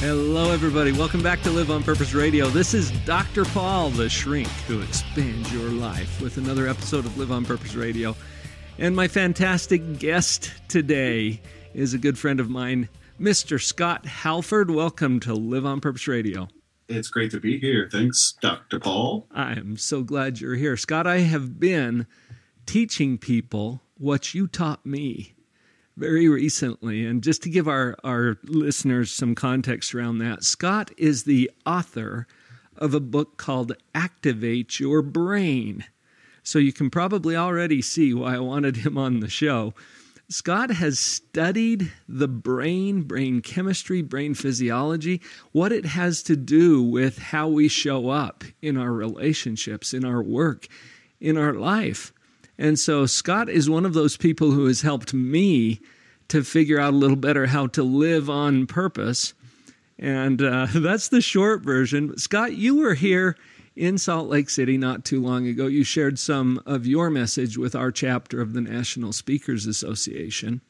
Hello, everybody. Welcome back to Live on Purpose Radio. This is Dr. Paul, the shrink who expands your life, with another episode of Live on Purpose Radio. And my fantastic guest today is a good friend of mine, Mr. Scott Halford. Welcome to Live on Purpose Radio. It's great to be here. Thanks, Dr. Paul. I am so glad you're here. Scott, I have been teaching people what you taught me very recently. And just to give our, our listeners some context around that, Scott is the author of a book called Activate Your Brain. So you can probably already see why I wanted him on the show. Scott has studied the brain, brain chemistry, brain physiology, what it has to do with how we show up in our relationships, in our work, in our life. And so Scott is one of those people who has helped me to figure out a little better how to live on purpose. And uh, that's the short version. Scott, you were here in Salt Lake City not too long ago. You shared some of your message with our chapter of the National Speakers Association.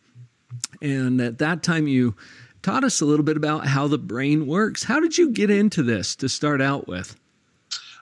And at that time, you taught us a little bit about how the brain works. How did you get into this to start out with?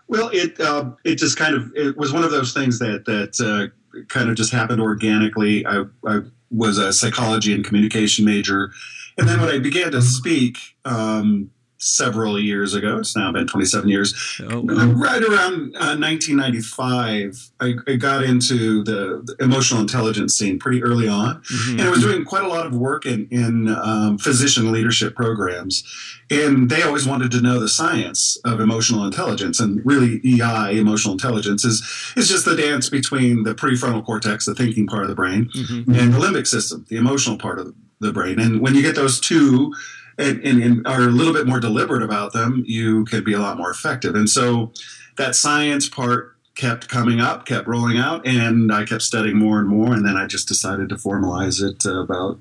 Well, it uh, it just kind of it was one of those things that that uh, kind of just happened organically. I, I was a psychology and communication major, and then when I began to speak, um, several years ago. It's now been 27 years. Oh, wow. Right around uh, 1995, I, I, got into the, the, emotional intelligence scene pretty early on, mm-hmm. and I was doing quite a lot of work in, in um, physician leadership programs. And they always wanted to know the science of emotional intelligence, and really, EI, emotional intelligence, is is just the dance between the prefrontal cortex, the thinking part of the brain, mm-hmm. and the limbic system, the emotional part of the brain. And when you get those two and, and, and, are a little bit more deliberate about them, you can be a lot more effective. And so that science part kept coming up, kept rolling out, and I kept studying more and more. And then I just decided to formalize it about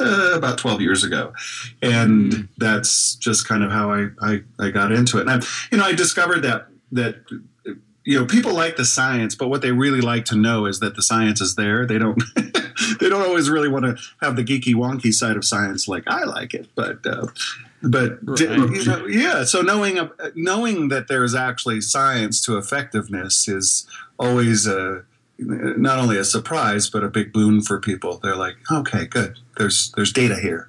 uh, about 12 years ago. And mm. that's just kind of how I, I, I got into it. And I, you know, I discovered that that you know people like the science but what they really like to know is that the science is there they don't they don't always really want to have the geeky wonky side of science like i like it but uh, but right. you know, yeah so knowing uh, knowing that there's actually science to effectiveness is always a not only a surprise but a big boon for people they're like okay good there's there's data here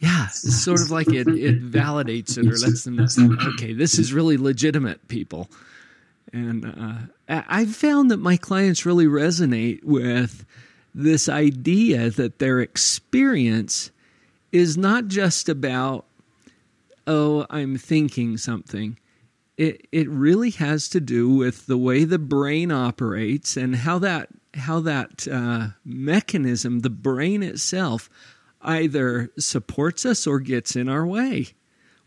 yeah, it's sort of like it, it validates it or lets them know, okay, this is really legitimate, people. And uh, I've found that my clients really resonate with this idea that their experience is not just about, oh, I'm thinking something. It, it really has to do with the way the brain operates and how that how that uh, mechanism, the brain itself, either supports us or gets in our way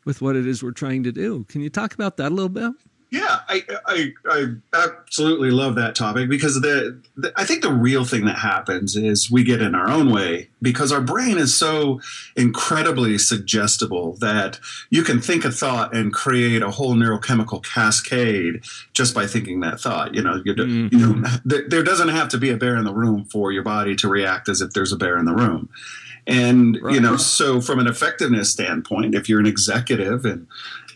with what it is we're trying to do. Can you talk about that a little bit? Yeah, I, I, I absolutely love that topic because the, the, I think the real thing that happens is we get in our own way because our brain is so incredibly suggestible that you can think a thought and create a whole neurochemical cascade just by thinking that thought. You know, you, mm-hmm. you know, there, there doesn't have to be a bear in the room for your body to react as if there's a bear in the room. And right. you know, so from an effectiveness standpoint, if you're an executive and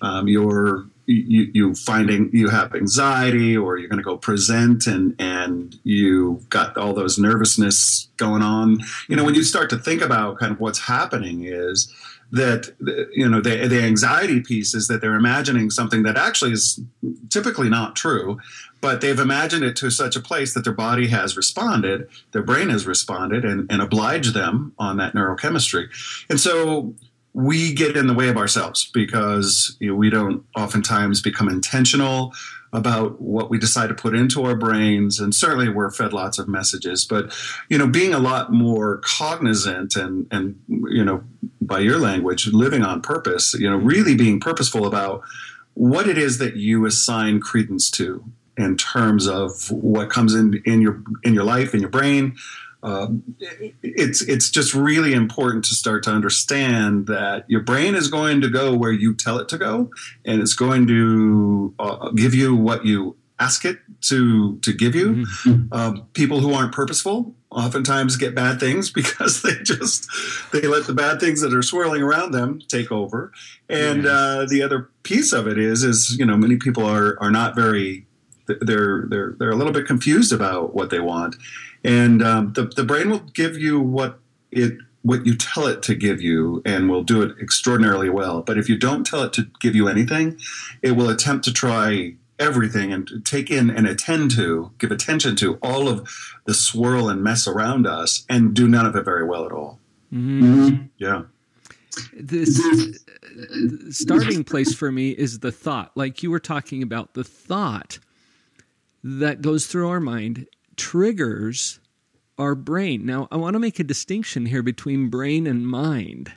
um, you're you, you finding you have anxiety or you're going to go present and and you got all those nervousness going on. You know when you start to think about kind of what's happening is that you know the, the anxiety piece is that they're imagining something that actually is typically not true but they've imagined it to such a place that their body has responded their brain has responded and, and obliged them on that neurochemistry. And so we get in the way of ourselves because you know, we don't oftentimes become intentional about what we decide to put into our brains and certainly we're fed lots of messages but you know being a lot more cognizant and and you know by your language living on purpose you know really being purposeful about what it is that you assign credence to in terms of what comes in in your in your life in your brain. Um, it's it's just really important to start to understand that your brain is going to go where you tell it to go, and it's going to uh, give you what you ask it to to give you. Mm-hmm. Um, people who aren't purposeful oftentimes get bad things because they just they let the bad things that are swirling around them take over. And uh, the other piece of it is is you know many people are are not very they're they're they're a little bit confused about what they want, and um, the the brain will give you what it what you tell it to give you and will do it extraordinarily well. But if you don't tell it to give you anything, it will attempt to try everything and take in and attend to, give attention to all of the swirl and mess around us and do none of it very well at all. Mm-hmm. Yeah. This starting place for me is the thought. Like you were talking about, the thought that goes through our mind triggers our brain. Now, I want to make a distinction here between brain and mind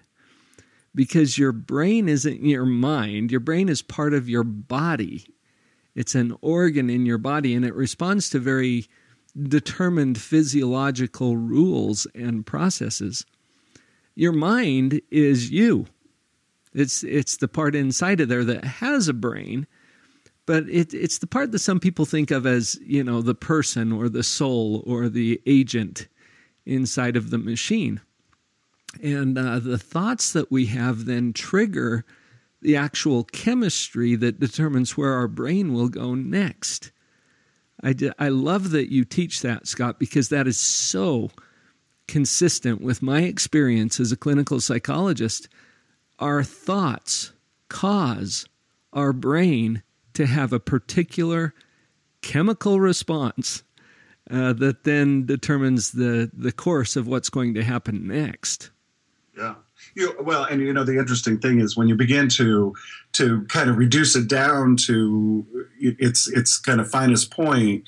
because your brain isn't your mind, your brain is part of your body. It's an organ in your body and it responds to very determined physiological rules and processes. Your mind is you. It's it's the part inside of there that has a brain, but it, it's the part that some people think of as you know the person or the soul or the agent inside of the machine. And uh, the thoughts that we have then trigger the actual chemistry that determines where our brain will go next. I, I love that you teach that, Scott, because that is so consistent with my experience as a clinical psychologist. Our thoughts cause our brain to have a particular chemical response uh, that then determines the, the course of what's going to happen next. Yeah. You, well, and you know the interesting thing is when you begin to to kind of reduce it down to its its kind of finest point,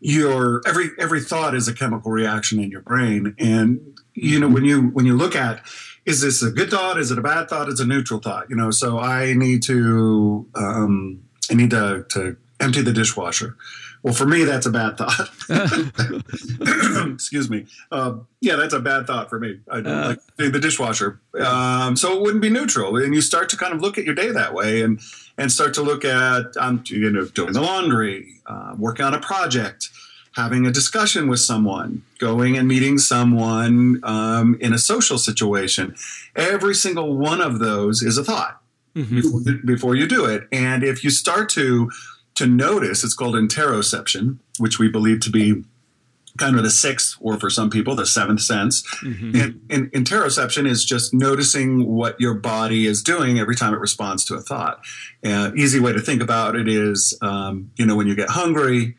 your every every thought is a chemical reaction in your brain, and you know when you when you look at is this a good thought? Is it a bad thought? It's a neutral thought. You know, so I need to um, I need to to empty the dishwasher. Well, for me, that's a bad thought. Excuse me. Uh, yeah, that's a bad thought for me. I uh, like the dishwasher. Um, so it wouldn't be neutral, and you start to kind of look at your day that way, and and start to look at um, you know doing the laundry, uh, working on a project, having a discussion with someone, going and meeting someone um, in a social situation. Every single one of those is a thought mm-hmm. before, you do it, and if you start to to notice. It's called interoception, which we believe to be kind of the sixth, or for some people, the seventh sense. Mm-hmm. And, and, interoception is just noticing what your body is doing every time it responds to a thought. Uh, easy way to think about it is, um, you know, when you get hungry,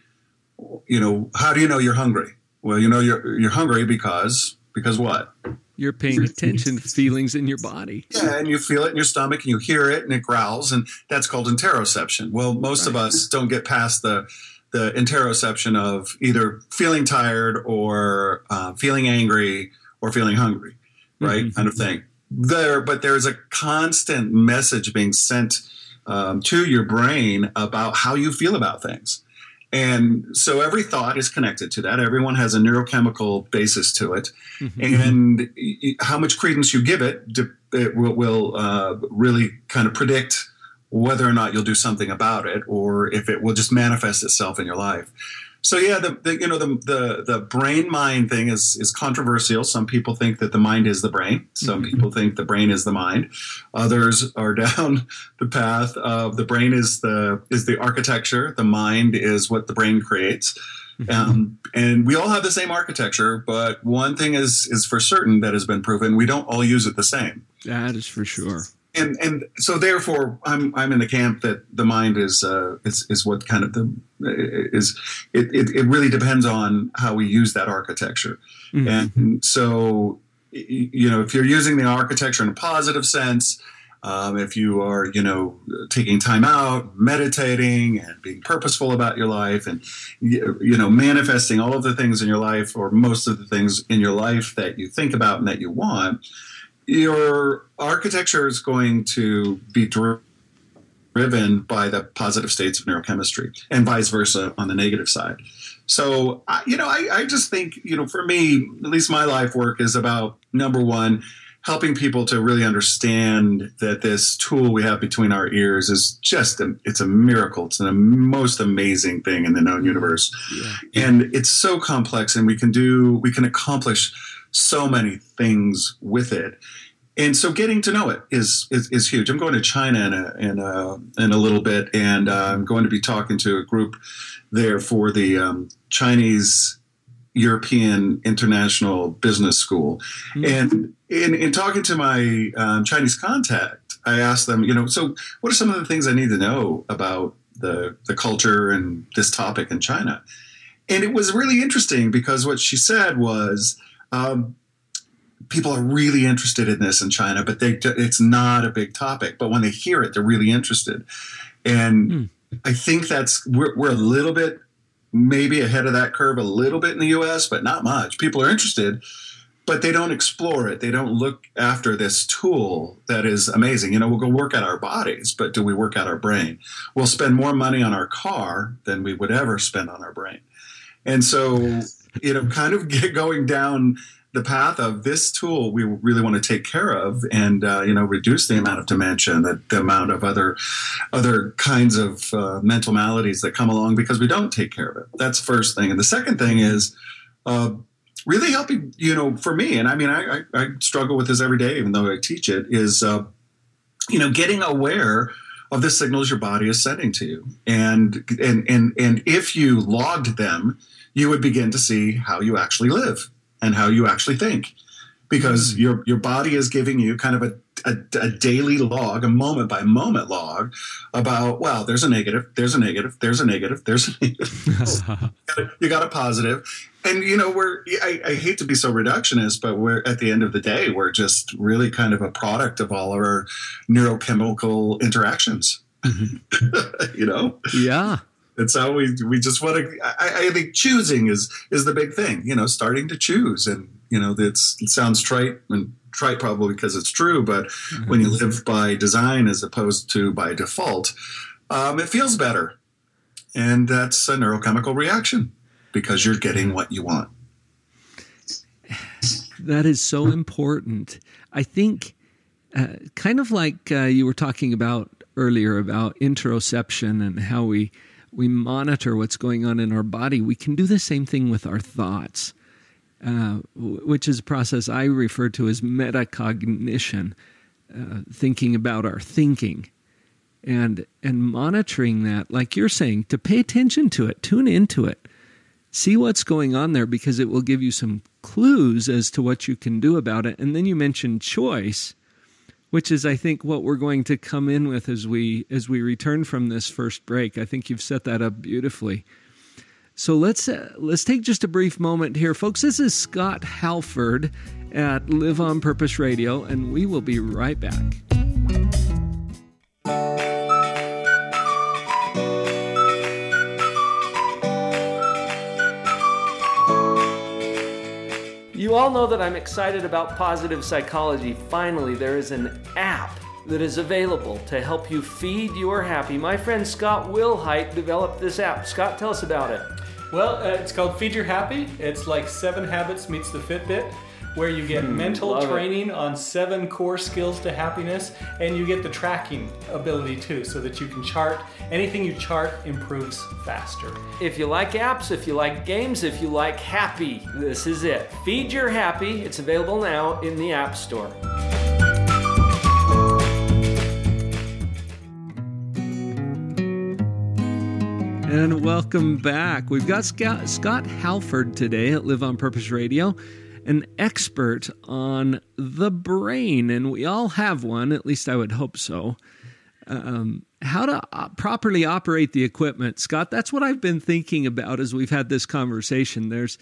you know, how do you know you're hungry? Well, you know you're you're hungry because because what? You're paying attention to feelings in your body. Yeah, and you feel it in your stomach and you hear it and it growls, and that's called interoception. Well, most right. of us don't get past the the interoception of either feeling tired or uh, feeling angry or feeling hungry, right? Mm-hmm. Kind of thing. There, but there's a constant message being sent um, to your brain about how you feel about things. And so every thought is connected to that. Everyone has a neurochemical basis to it. Mm-hmm. And how much credence you give it, it will, will uh, really kind of predict whether or not you'll do something about it or if it will just manifest itself in your life. So yeah, the, the, you know the the the brain mind thing is is controversial. Some people think that the mind is the brain. Some mm-hmm. people think the brain is the mind. Others are down the path of the brain is the is the architecture. The mind is what the brain creates. Mm-hmm. Um, and we all have the same architecture, but one thing is is for certain that has been proven: we don't all use it the same. That is for sure and and so therefore I'm I'm in the camp that the mind is uh, is is what kind of the is it, it, it really depends on how we use that architecture mm-hmm. and so you know if you're using the architecture in a positive sense um, if you are you know taking time out meditating and being purposeful about your life and you know manifesting all of the things in your life or most of the things in your life that you think about and that you want your architecture is going to be driven by the positive states of neurochemistry and vice versa on the negative side. So, you know, I, I just think, you know, for me, at least my life work is about number one, helping people to really understand that this tool we have between our ears is just a, it's a miracle it's the most amazing thing in the known universe yeah. and it's so complex and we can do we can accomplish so many things with it and so getting to know it is is, is huge. I'm going to China in a in a, in a little bit, and uh, I'm going to be talking to a group there for the um, Chinese European International Business School, mm-hmm. and in, in talking to my um, Chinese contact, I asked them, you know, so what are some of the things I need to know about the the culture and this topic in China? And it was really interesting because what she said was. Um, people are really interested in this in China, but they it's not a big topic. But when they hear it, they're really interested, and mm. I think that's we're, we're a little bit maybe ahead of that curve a little bit in the U.S., but not much. People are interested, but they don't explore it. They don't look after this tool that is amazing. You know, we'll go work at our bodies, but do we work at our brain? We'll spend more money on our car than we would ever spend on our brain. And so, you know, kind of get going down the path of this tool we really want to take care of and uh, you know reduce the amount of dementia the, the amount of other other kinds of uh, mental maladies that come along because we don't take care of it. That's first thing. And the second thing is uh, really helping you know for me and i mean I, I, I, struggle with this every day even though i teach it is uh, you know getting aware of the signals your body is sending to you. And and and and if you logged them you would begin to see how you actually live and how you actually think because mm-hmm. your your body is giving you kind of a, a, a, daily log, a moment by moment log about well, there's a negative, there's a negative, there's a negative, there's a negative. you got a positive, and you know we're I, I, hate to be so reductionist, but we're at the end of the day we're just really kind of a product of all of our neurochemical interactions. Mm-hmm. you know, yeah. It's how we we just want to. I, I, think choosing is is the big thing. You know, starting to choose, and you know, it's, it sounds trite and trite probably because it's true, but mm-hmm. when you live by design as opposed to by default, um, it feels better, and that's a neurochemical reaction because you're getting what you want. That is so important. I think, uh, kind of like uh, you were talking about earlier about interoception and how we we monitor what's going on in our body, we can do the same thing with our thoughts, uh, which is a process I refer to as metacognition, uh, thinking about our thinking. And, and monitoring that, like you're saying, to pay attention to it, tune into it, see what's going on there because it will give you some clues as to what you can do about it. And then you mentioned choice which is I think what we're going to come in with as we as we return from this first break. I think you've set that up beautifully. So let's uh, let's take just a brief moment here, folks. This is Scott Halford at Live on Purpose Radio, and we will be right back. You all know that I'm excited about positive psychology. Finally, there is an app that is available to help you feed your happy. My friend Scott Wilhite developed this app. Scott, tell us about it. Well, uh, it's called Feed Your Happy. It's like Seven Habits meets the Fitbit where you get mm, mental training it. on seven core skills to happiness and you get the tracking ability too so that you can chart. Anything you chart improves faster. If you like apps if you like games if you like happy this is it. Feed your happy it's available now in the app store. And welcome back. We've got Scott, Scott Halford today at Live on Purpose Radio an expert on the brain, and we all have one, at least I would hope so. Um, how to uh, properly operate the equipment, Scott. That's what I've been thinking about as we've had this conversation. There's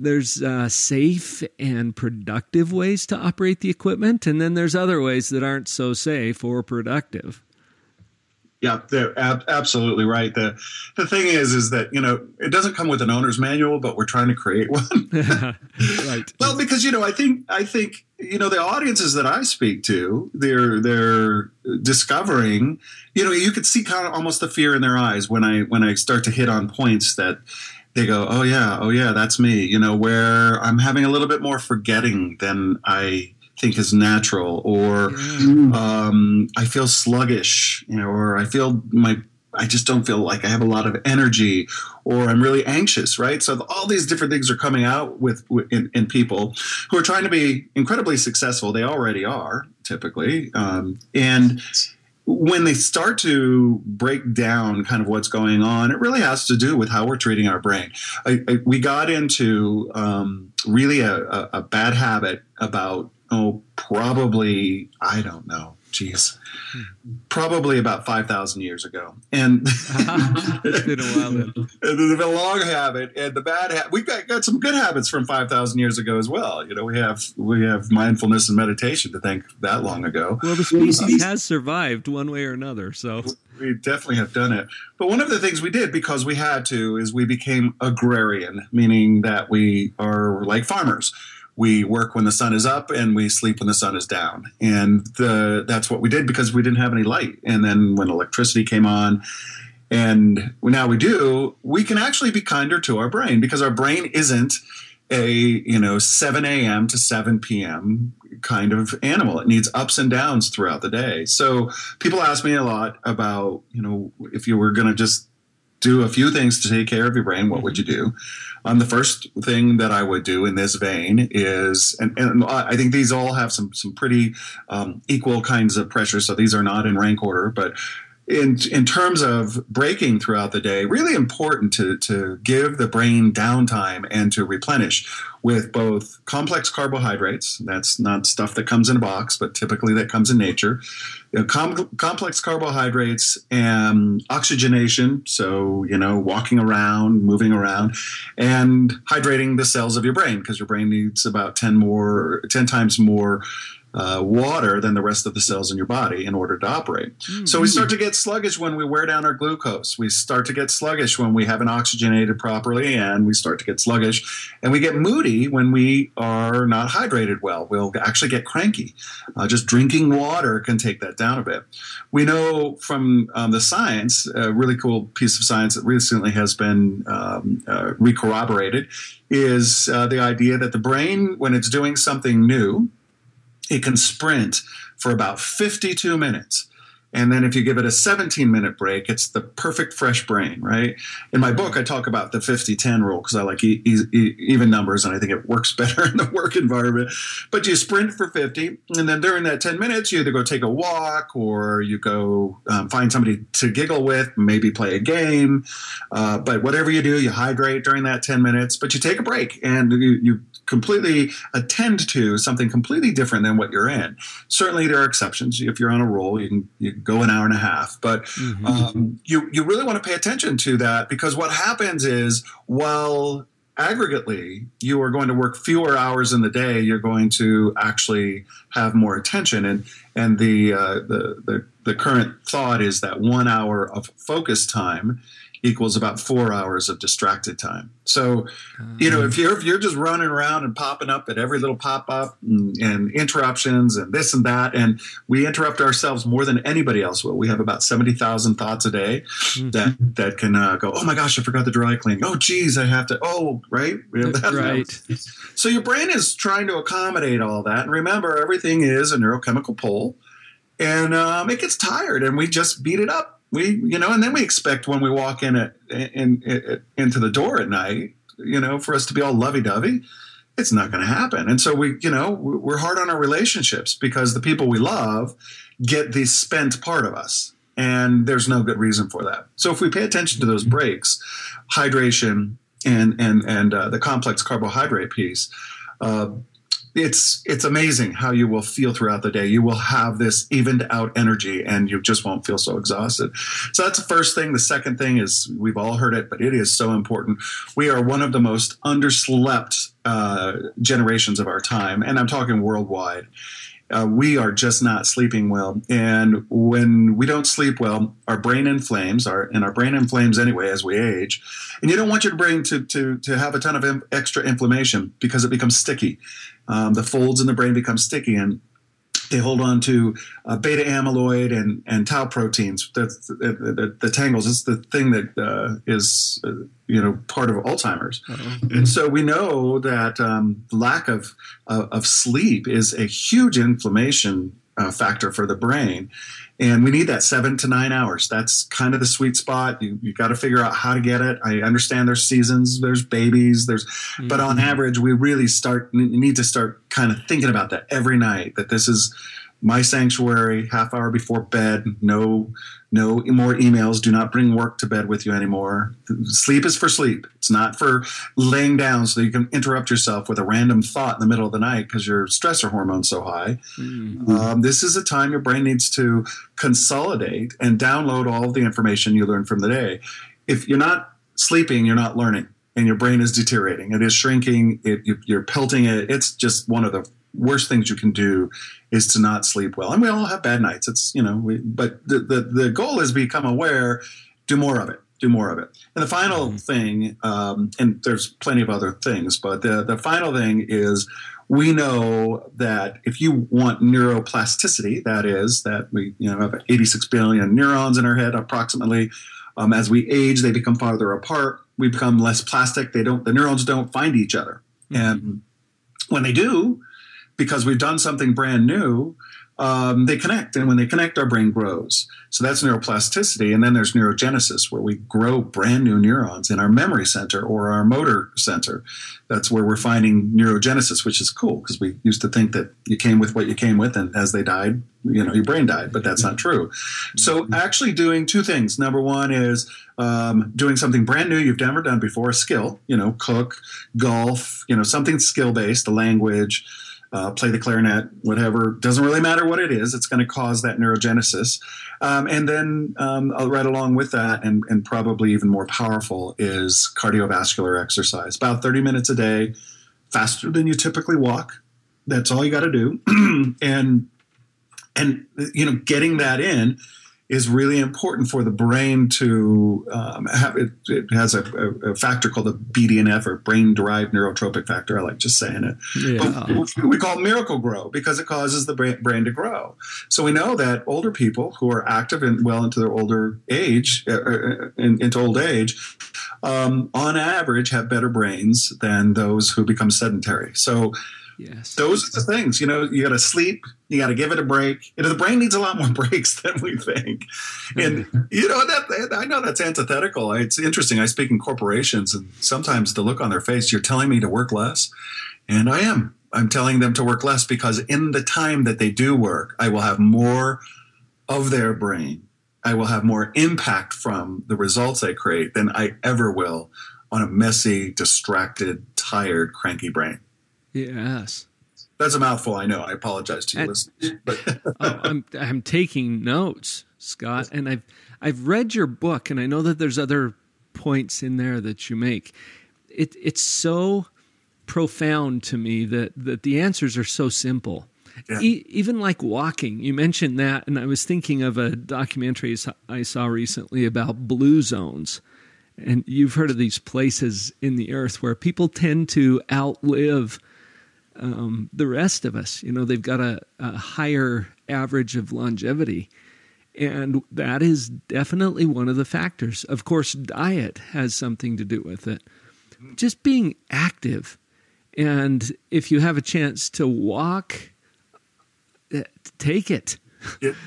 there's uh, safe and productive ways to operate the equipment, and then there's other ways that aren't so safe or productive. Yeah, they're ab- absolutely right. The the thing is, is that you know it doesn't come with an owner's manual, but we're trying to create one. right. Well, because you know, I think I think you know the audiences that I speak to, they're they're discovering. You know, you could see kind of almost the fear in their eyes when I when I start to hit on points that they go, oh yeah, oh yeah, that's me. You know, where I'm having a little bit more forgetting than I think is natural, or mm. um, I feel sluggish, you know, or I feel my I just don't feel like I have a lot of energy, or I'm really anxious, right? So all these different things are coming out with, in, in, people who are trying to be incredibly successful. They already are typically, um, and when they start to break down kind of what's going on, it really has to do with how we're treating our brain. I, I, we got into um, really a, a, a bad habit about oh, probably, I don't know, Jeez, probably about 5,000 years ago. And it's been a while then. A long habit. And the bad habit, we've got, got some good habits from 5,000 years ago as well. You know, we have, we have mindfulness and meditation to thank that long ago. Well, the species has survived one way or another. So we definitely have done it. But one of the things we did because we had to is we became agrarian, meaning that we are like farmers we work when the sun is up and we sleep when the sun is down. And the, that's what we did because we didn't have any light. And then when electricity came on, and now we do, we can actually be kinder to our brain because our brain isn't a you know 7 a.m. to 7 p.m. kind of animal. It needs ups and downs throughout the day. So people ask me a lot about you know if you were going to just do a few things to take care of your brain, what would you do? Um, the first thing that I would do in this vein is, and, and I think these all have some some pretty um, equal kinds of pressure. So these are not in rank order, but in in terms of breaking throughout the day, really important to to give the brain downtime and to replenish with both complex carbohydrates. That's not stuff that comes in a box, but typically that comes in nature. You know, com- complex carbohydrates and oxygenation. So you know, walking around, moving around, and hydrating the cells of your brain because your brain needs about ten more, ten times more uh, water than the rest of the cells in your body in order to operate. Mm-hmm. So we start to get sluggish when we wear down our glucose. We start to get sluggish when we haven't oxygenated properly, and we start to get sluggish. And we get moody when we are not hydrated well. We'll actually get cranky. Uh, just drinking water can take that down a bit. We know from um, the science, a really cool piece of science that recently has been um, uh, recorroborated, is uh, the idea that the brain, when it's doing something new, it can sprint for about 52 minutes. And then if you give it a 17 minute break, it's the perfect fresh brain, right? In my book, I talk about the 50 10 rule because I like e- e- even numbers and I think it works better in the work environment. But you sprint for 50, and then during that 10 minutes, you either go take a walk or you go um, find somebody to giggle with, maybe play a game. Uh, but whatever you do, you hydrate during that 10 minutes, but you take a break and you, you completely attend to something completely different than what you're in. Certainly, there are exceptions. If you're on a roll, you can, you can go an hour and a half, but mm-hmm. um, you you really want to pay attention to that because what happens is while aggregately you are going to work fewer hours in the day, you're going to actually have more attention and and the uh, the, the the current thought is that one hour of focus time equals about four hours of distracted time. So, you know, if you're if you're just running around and popping up at every little pop up and, and, interruptions and this and that, and we interrupt ourselves more than anybody else will. We have about seventy thousand thoughts a day mm-hmm. that that can uh, go. Oh my gosh, I forgot the dry clean. Oh geez, I have to. Oh right, we have that. Right. So your brain is trying to accommodate all that, and remember, everything is a neurochemical pole, and um, it gets tired, and we just beat it up we you know and then we expect when we walk in at in, in, into the door at night you know for us to be all lovey-dovey it's not going to happen. And so we you know we're hard on our relationships because the people we love get the spent part of us and there's no good reason for that. So if we pay attention to those breaks hydration and and and uh, the complex carbohydrate piece uh, it's it's amazing how you will feel throughout the day. You will have this evened out energy, and you just won't feel so exhausted. So that's the first thing. The second thing is we've all heard it, but it is so important. We are one of the most underslept uh, generations of our time, and I'm talking worldwide. uh, we are just not sleeping well. And when we don't sleep well, our brain inflames, our, and our brain inflames anyway as we age. And you don't want your brain to, to, to have a ton of extra inflammation because it becomes sticky. Um, the folds in the brain become sticky. And they hold on to uh, beta amyloid and, and tau proteins. The, the, the, the tangles is the thing that uh, is uh, you know part of Alzheimer's, uh-huh. and so we know that um, lack of uh, of sleep is a huge inflammation uh, factor for the brain. And we need that seven to nine hours. That's kind of the sweet spot. You, you got to figure out how to get it. I understand there's seasons, there's babies, there's, mm-hmm. but on mm-hmm. average, we really start, need to start kind of thinking about that every night that this is, my sanctuary half hour before bed no no more emails. Do not bring work to bed with you anymore. Sleep is for sleep. It's not for laying down so you can interrupt yourself with a random thought in the middle of the night because your stressor hormone's so high. Mm-hmm. um, this is a time your brain needs to consolidate and download all of the information you learned from the day. If you're not sleeping you're not learning and your brain is deteriorating. It is shrinking. It, you're pelting it. It's just one of the worst things you can do is to not sleep well. And we all have bad nights. It's, you know, we, but the, the, the goal is become aware, do more of it, do more of it. And the final mm-hmm. thing, um, and there's plenty of other things, but the, the final thing is we know that if you want neuroplasticity, that is, that we, you know, have 86 billion neurons in our head approximately. Um, as we age, they become farther apart. We become less plastic. They don't, the neurons don't find each other. Mm-hmm. And when they do, because we've done something brand new, um, they connect. And when they connect, our brain grows. So that's neuroplasticity. And then there's neurogenesis, where we grow brand new neurons in our memory center or our motor center. That's where we're finding neurogenesis, which is cool because we used to think that you came with what you came with, and as they died, you know, your brain died, but that's not true. So actually doing two things. Number one is um, doing something brand new you've never done before, a skill, you know, cook, golf, you know, something skill based, a language uh, play the clarinet, whatever. Doesn't really matter what it is. It's going to cause that neurogenesis. Um, and then um, right along with that, and, and probably even more powerful, is cardiovascular exercise. About 30 minutes a day, faster than you typically walk. That's all you got to do. and and you know, getting that in is really important for the brain to um, have it, it has a, a, factor called the BDNF or brain derived neurotrophic factor. I like just saying it. Yeah. we call it Miracle-Gro because it causes the brain, to grow. So we know that older people who are active and well into their older age, uh, uh into old age, um, on average have better brains than those who become sedentary. So Yes. Those are the things, you know, you got to sleep, you got to give it a break. You know, the brain needs a lot more breaks than we think. And, mm-hmm. you know, that I know that's antithetical. It's interesting. I speak in corporations and sometimes the look on their face, you're telling me to work less. And I am. I'm telling them to work less because in the time that they do work, I will have more of their brain. I will have more impact from the results I create than I ever will on a messy, distracted, tired, cranky brain. Yes. That's a mouthful. I know. I apologize to you listeners. But oh, I'm I'm taking notes, Scott, and I've I've read your book, and I know that there's other points in there that you make. It it's so profound to me that that the answers are so simple. Yeah. E- even like walking, you mentioned that, and I was thinking of a documentary I saw recently about blue zones. And you've heard of these places in the earth where people tend to outlive um, the rest of us. You know, they've got a, a higher average of longevity. And that is definitely one of the factors. Of course, diet has something to do with it. Just being active. And if you have a chance to walk, eh, take it.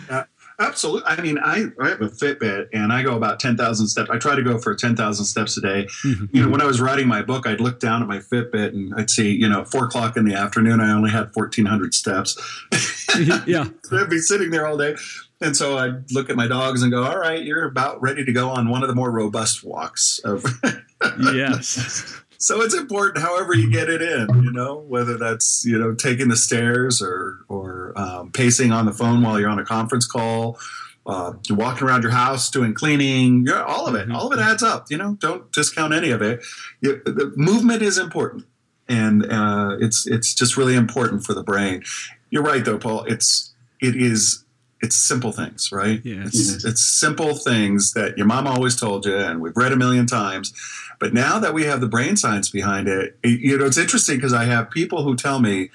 Uh, Absolutely. I mean, I, I have a Fitbit and I go about 10,000 steps. I try to go for 10,000 steps a day. Mm-hmm. You know, when I was writing my book, I'd look down at my Fitbit and I'd see, you know, four o'clock in the afternoon, I only had 1,400 steps. yeah. I'd be sitting there all day. And so I'd look at my dogs and go, all right, you're about ready to go on one of the more robust walks of. yes. so it's important however you get it in you know whether that's you know taking the stairs or or um, pacing on the phone while you're on a conference call uh, walking around your house doing cleaning all of it mm-hmm. all of it adds up you know don't discount any of it you, the movement is important and uh, it's it's just really important for the brain. You're right, though, Paul. It's it is it's simple things, right? Yes. It's, it's simple things that your mom always told you, and we've read a million times. But now that we have the brain science behind it, it you know, it's interesting because I have people who tell me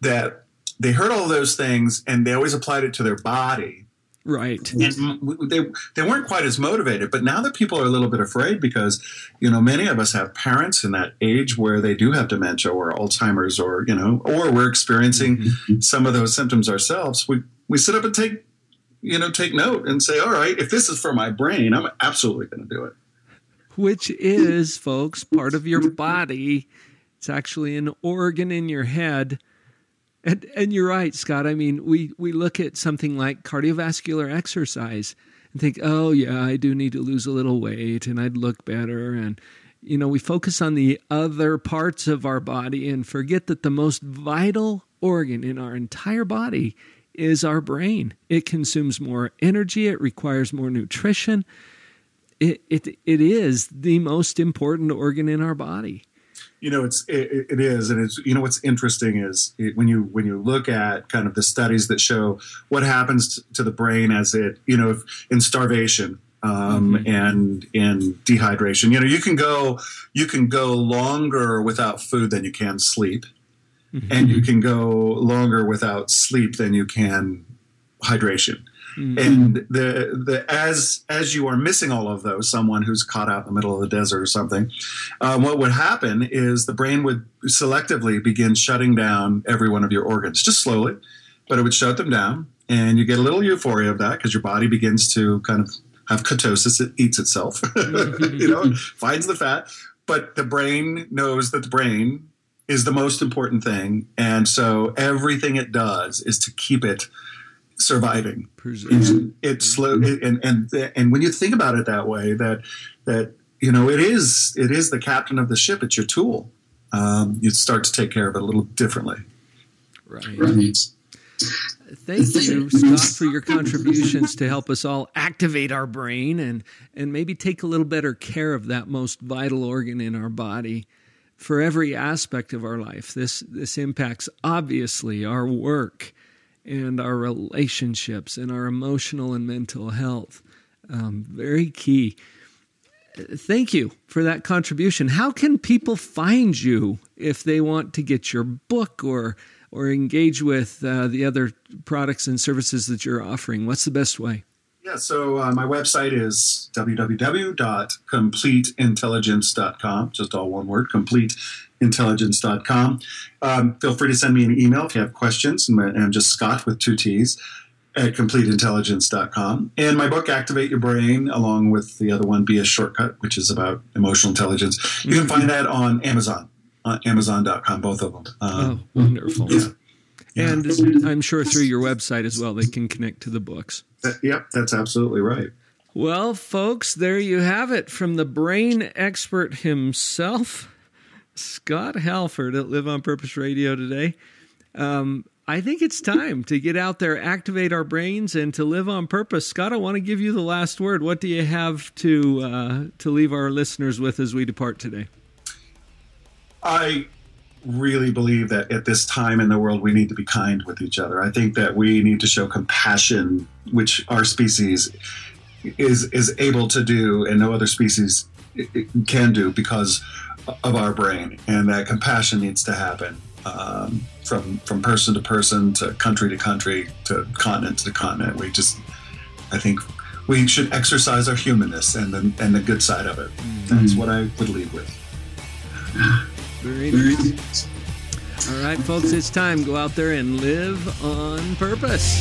that they heard all those things and they always applied it to their body. Right. And they they weren't quite as motivated, but now that people are a little bit afraid because you know many of us have parents in that age where they do have dementia or Alzheimer's or you know or we're experiencing mm-hmm. some of those symptoms ourselves. We we sit up and take you know take note and say, all right, if this is for my brain, I'm absolutely going to do it. Which is, folks, part of your body. It's actually an organ in your head and, and you're right, Scott. I mean, we, we look at something like cardiovascular exercise and think, oh, yeah, I do need to lose a little weight and I'd look better. And, you know, we focus on the other parts of our body and forget that the most vital organ in our entire body is our brain. It consumes more energy, it requires more nutrition. It, it, it is the most important organ in our body you know it's it, it is and it's you know what's interesting is it, when you when you look at kind of the studies that show what happens to the brain as it you know in starvation um, mm-hmm. and in dehydration you know you can go you can go longer without food than you can sleep mm-hmm. and you can go longer without sleep than you can hydration Mm-hmm. And the the as as you are missing all of those, someone who's caught out in the middle of the desert or something, um, what would happen is the brain would selectively begin shutting down every one of your organs, just slowly, but it would shut them down, and you get a little euphoria of that because your body begins to kind of have ketosis; it eats itself, you know, finds the fat, but the brain knows that the brain is the most important thing, and so everything it does is to keep it surviving. And it's slow, and and and when you think about it that way, that that you know it is it is the captain of the ship. It's your tool. Um, you start to take care of it a little differently. Right. right. Thank you, Scott, for your contributions to help us all activate our brain and and maybe take a little better care of that most vital organ in our body for every aspect of our life. This this impacts obviously our work and our relationships and our emotional and mental health. Um, very key. Thank you for that contribution. How can people find you if they want to get your book or or engage with uh, the other products and services that you're offering? What's the best way? Yeah, so uh, my website is www.completeintelligence.com, just all one word, completeintelligence.com. Um, feel free to send me an email if you have questions, and I'm just Scott with two T's at completeintelligence.com. And my book, Activate Your Brain, along with the other one, Be a Shortcut, which is about emotional intelligence. You can find that on Amazon, on Amazon.com, both of them. Um, oh, wonderful. Yeah. And I'm sure through your website as well, they can connect to the books. That, yep, that's absolutely right. Well, folks, there you have it from the brain expert himself, Scott Halford at Live on Purpose Radio today. Um, I think it's time to get out there, activate our brains, and to live on purpose. Scott, I want to give you the last word. What do you have to uh, to leave our listeners with as we depart today? I really believe that at this time in the world we need to be kind with each other. I think that we need to show compassion, which our species is is able to do, and no other species can do because of our brain. And that compassion needs to happen um, from from person to person, to country to country, to continent to continent. We just, I think. We should exercise our humanness and the, and the good side of it. That's mm-hmm. what I would leave with. All right, folks, it's time. Go out there and live on purpose.